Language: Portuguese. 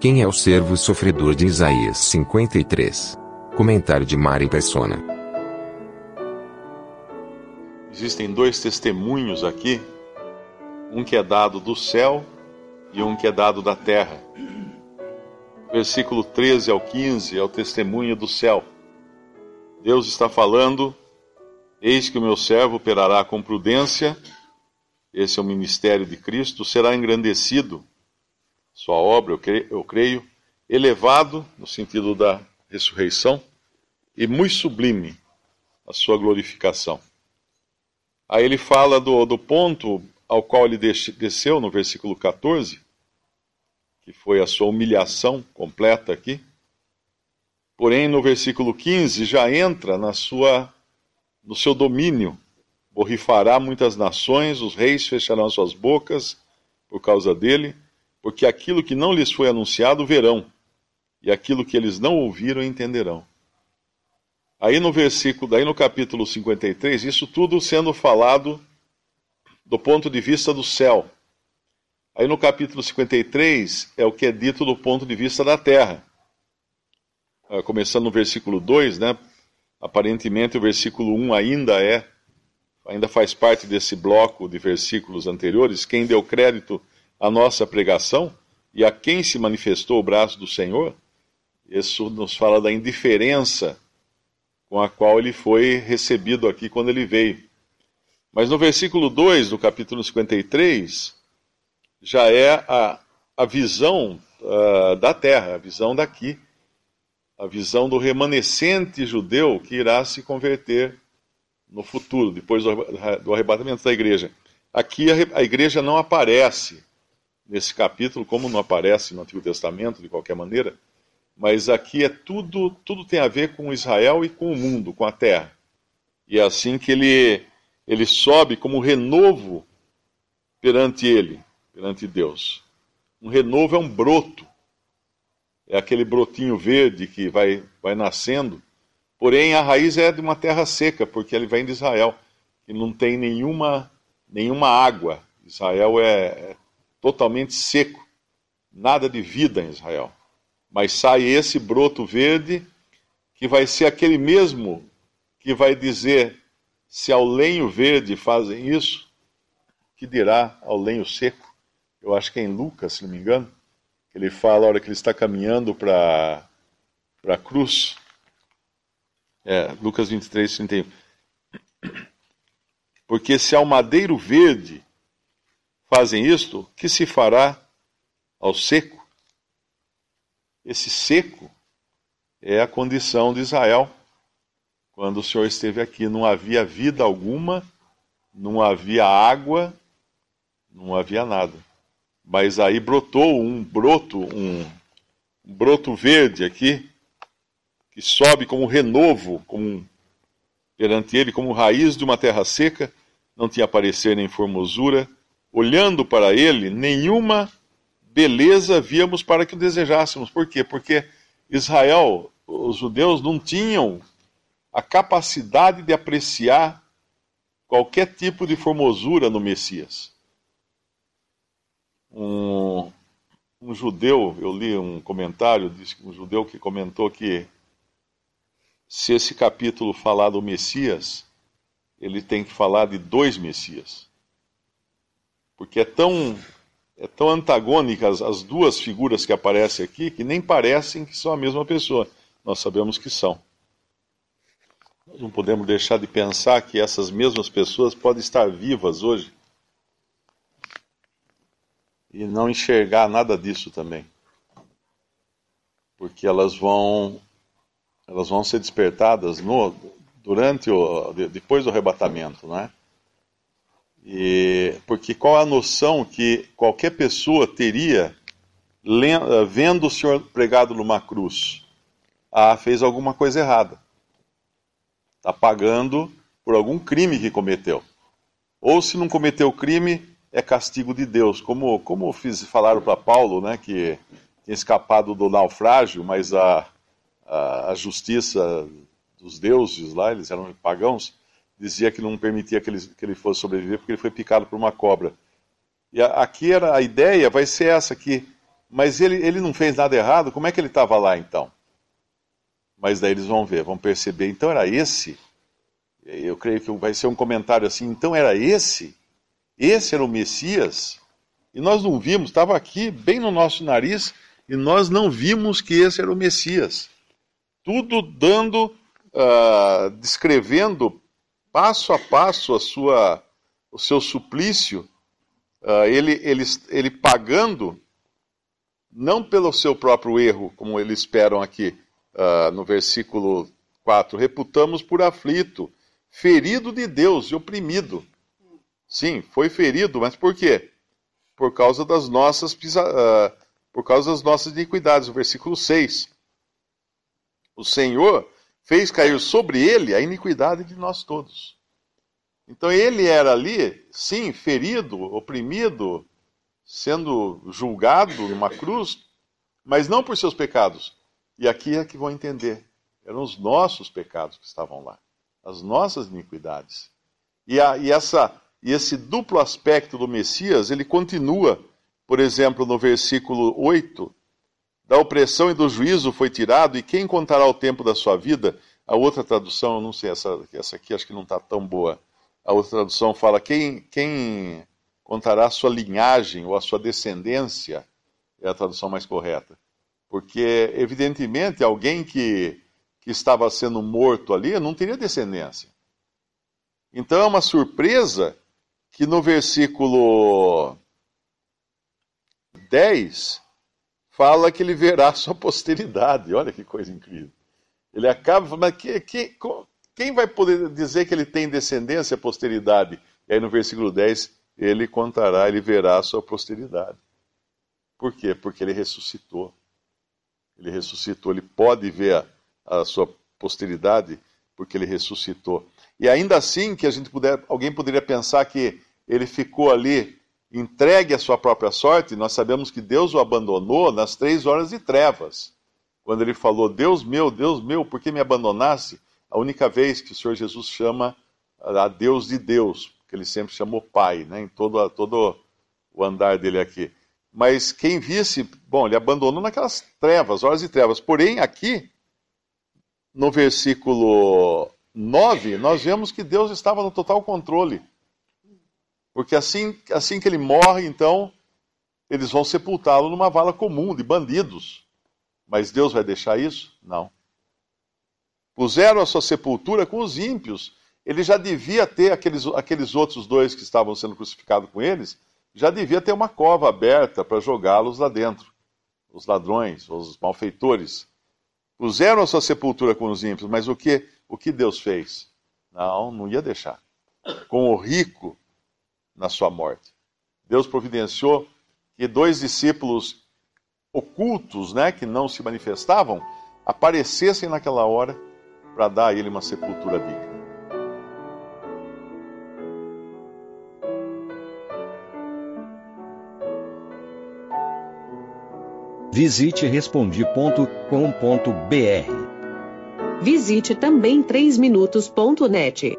Quem é o servo sofredor de Isaías 53? Comentário de Mari Persona. Existem dois testemunhos aqui, um que é dado do céu e um que é dado da terra. Versículo 13 ao 15 é o testemunho do céu. Deus está falando: Eis que o meu servo operará com prudência, esse é o ministério de Cristo, será engrandecido, sua obra, eu creio, elevado, no sentido da ressurreição, e muito sublime a sua glorificação. Aí ele fala do, do ponto ao qual ele desceu no versículo 14, que foi a sua humilhação completa aqui. Porém, no versículo 15 já entra na sua no seu domínio. Borrifará muitas nações, os reis fecharão suas bocas por causa dele, porque aquilo que não lhes foi anunciado verão, e aquilo que eles não ouviram entenderão. Aí no versículo, daí no capítulo 53, isso tudo sendo falado do ponto de vista do céu. Aí no capítulo 53 é o que é dito do ponto de vista da terra. Ah, começando no versículo 2, né? Aparentemente o versículo 1 ainda é, ainda faz parte desse bloco de versículos anteriores. Quem deu crédito à nossa pregação e a quem se manifestou o braço do Senhor, isso nos fala da indiferença com a qual ele foi recebido aqui quando ele veio. Mas no versículo 2 do capítulo 53, já é a, a visão uh, da terra, a visão daqui, a visão do remanescente judeu que irá se converter no futuro, depois do, do arrebatamento da igreja. Aqui a, a igreja não aparece nesse capítulo, como não aparece no Antigo Testamento, de qualquer maneira mas aqui é tudo, tudo tem a ver com Israel e com o mundo, com a terra. E é assim que ele, ele sobe como renovo perante ele, perante Deus. Um renovo é um broto, é aquele brotinho verde que vai, vai nascendo, porém a raiz é de uma terra seca, porque ele vem de Israel, que não tem nenhuma, nenhuma água. Israel é, é totalmente seco, nada de vida em Israel mas sai esse broto verde que vai ser aquele mesmo que vai dizer: se ao lenho verde fazem isso, que dirá ao lenho seco? Eu acho que é em Lucas, se não me engano, que ele fala a hora que ele está caminhando para a cruz. É, Lucas 23, 31. Porque se ao madeiro verde fazem isto, que se fará ao seco? Esse seco é a condição de Israel. Quando o Senhor esteve aqui, não havia vida alguma, não havia água, não havia nada. Mas aí brotou um broto, um, um broto verde aqui, que sobe como renovo, como perante ele, como raiz de uma terra seca, não tinha parecer nem formosura. Olhando para ele, nenhuma beleza víamos para que o desejássemos. Por quê? Porque Israel, os judeus, não tinham a capacidade de apreciar qualquer tipo de formosura no Messias. Um, um judeu, eu li um comentário, disse um judeu que comentou que se esse capítulo falar do Messias, ele tem que falar de dois Messias. Porque é tão é tão antagônicas as duas figuras que aparecem aqui que nem parecem que são a mesma pessoa. Nós sabemos que são. Nós não podemos deixar de pensar que essas mesmas pessoas podem estar vivas hoje e não enxergar nada disso também. Porque elas vão elas vão ser despertadas no durante o depois do arrebatamento, não é? E, porque qual a noção que qualquer pessoa teria vendo o Senhor pregado numa cruz? Ah, fez alguma coisa errada. Está pagando por algum crime que cometeu. Ou se não cometeu crime, é castigo de Deus. Como, como fiz, falaram para Paulo, né, que tinha escapado do naufrágio, mas a, a, a justiça dos deuses lá, eles eram pagãos, dizia que não permitia que ele, que ele fosse sobreviver porque ele foi picado por uma cobra. E a, aqui era a ideia vai ser essa que mas ele, ele não fez nada errado, como é que ele estava lá então? Mas daí eles vão ver, vão perceber, então era esse. Eu creio que vai ser um comentário assim, então era esse? Esse era o Messias? E nós não vimos, estava aqui bem no nosso nariz, e nós não vimos que esse era o Messias. Tudo dando, uh, descrevendo passo a passo a sua, o seu suplício, uh, ele, ele, ele pagando, não pelo seu próprio erro, como eles esperam aqui uh, no versículo 4, reputamos por aflito, ferido de Deus e oprimido. Sim, foi ferido, mas por quê? Por causa das nossas, uh, por causa das nossas iniquidades. O versículo 6. O Senhor fez cair sobre ele a iniquidade de nós todos. Então ele era ali, sim, ferido, oprimido, sendo julgado numa cruz, mas não por seus pecados. E aqui é que vão entender. Eram os nossos pecados que estavam lá, as nossas iniquidades. E, a, e, essa, e esse duplo aspecto do Messias, ele continua, por exemplo, no versículo 8, da opressão e do juízo foi tirado, e quem contará o tempo da sua vida? A outra tradução, eu não sei, essa, essa aqui acho que não está tão boa a outra tradução fala: quem, quem contará a sua linhagem ou a sua descendência? É a tradução mais correta. Porque, evidentemente, alguém que, que estava sendo morto ali não teria descendência. Então é uma surpresa que no versículo 10 fala que ele verá sua posteridade. Olha que coisa incrível. Ele acaba falando, mas que, que, quem vai poder dizer que ele tem descendência, posteridade? E aí no versículo 10, ele contará, ele verá a sua posteridade. Por quê? Porque ele ressuscitou. Ele ressuscitou, ele pode ver a, a sua posteridade porque ele ressuscitou. E ainda assim que a gente puder, alguém poderia pensar que ele ficou ali entregue à sua própria sorte, nós sabemos que Deus o abandonou nas três horas de trevas. Quando ele falou, Deus meu, Deus meu, por que me abandonasse? a única vez que o Senhor Jesus chama a Deus de Deus, que ele sempre chamou Pai, né, em todo, todo o andar dele aqui. Mas quem visse, bom, ele abandonou naquelas trevas, horas de trevas. Porém, aqui, no versículo 9, nós vemos que Deus estava no total controle. Porque assim, assim que ele morre, então, eles vão sepultá-lo numa vala comum de bandidos. Mas Deus vai deixar isso? Não. Puseram a sua sepultura com os ímpios. Ele já devia ter, aqueles, aqueles outros dois que estavam sendo crucificados com eles, já devia ter uma cova aberta para jogá-los lá dentro. Os ladrões, os malfeitores. Puseram a sua sepultura com os ímpios, mas o que, o que Deus fez? Não, não ia deixar. Com o rico na sua morte. Deus providenciou que dois discípulos ocultos, né, que não se manifestavam, aparecessem naquela hora para dar a ele uma sepultura digna. Visite respondi.com.br. Visite também 3minutos.net.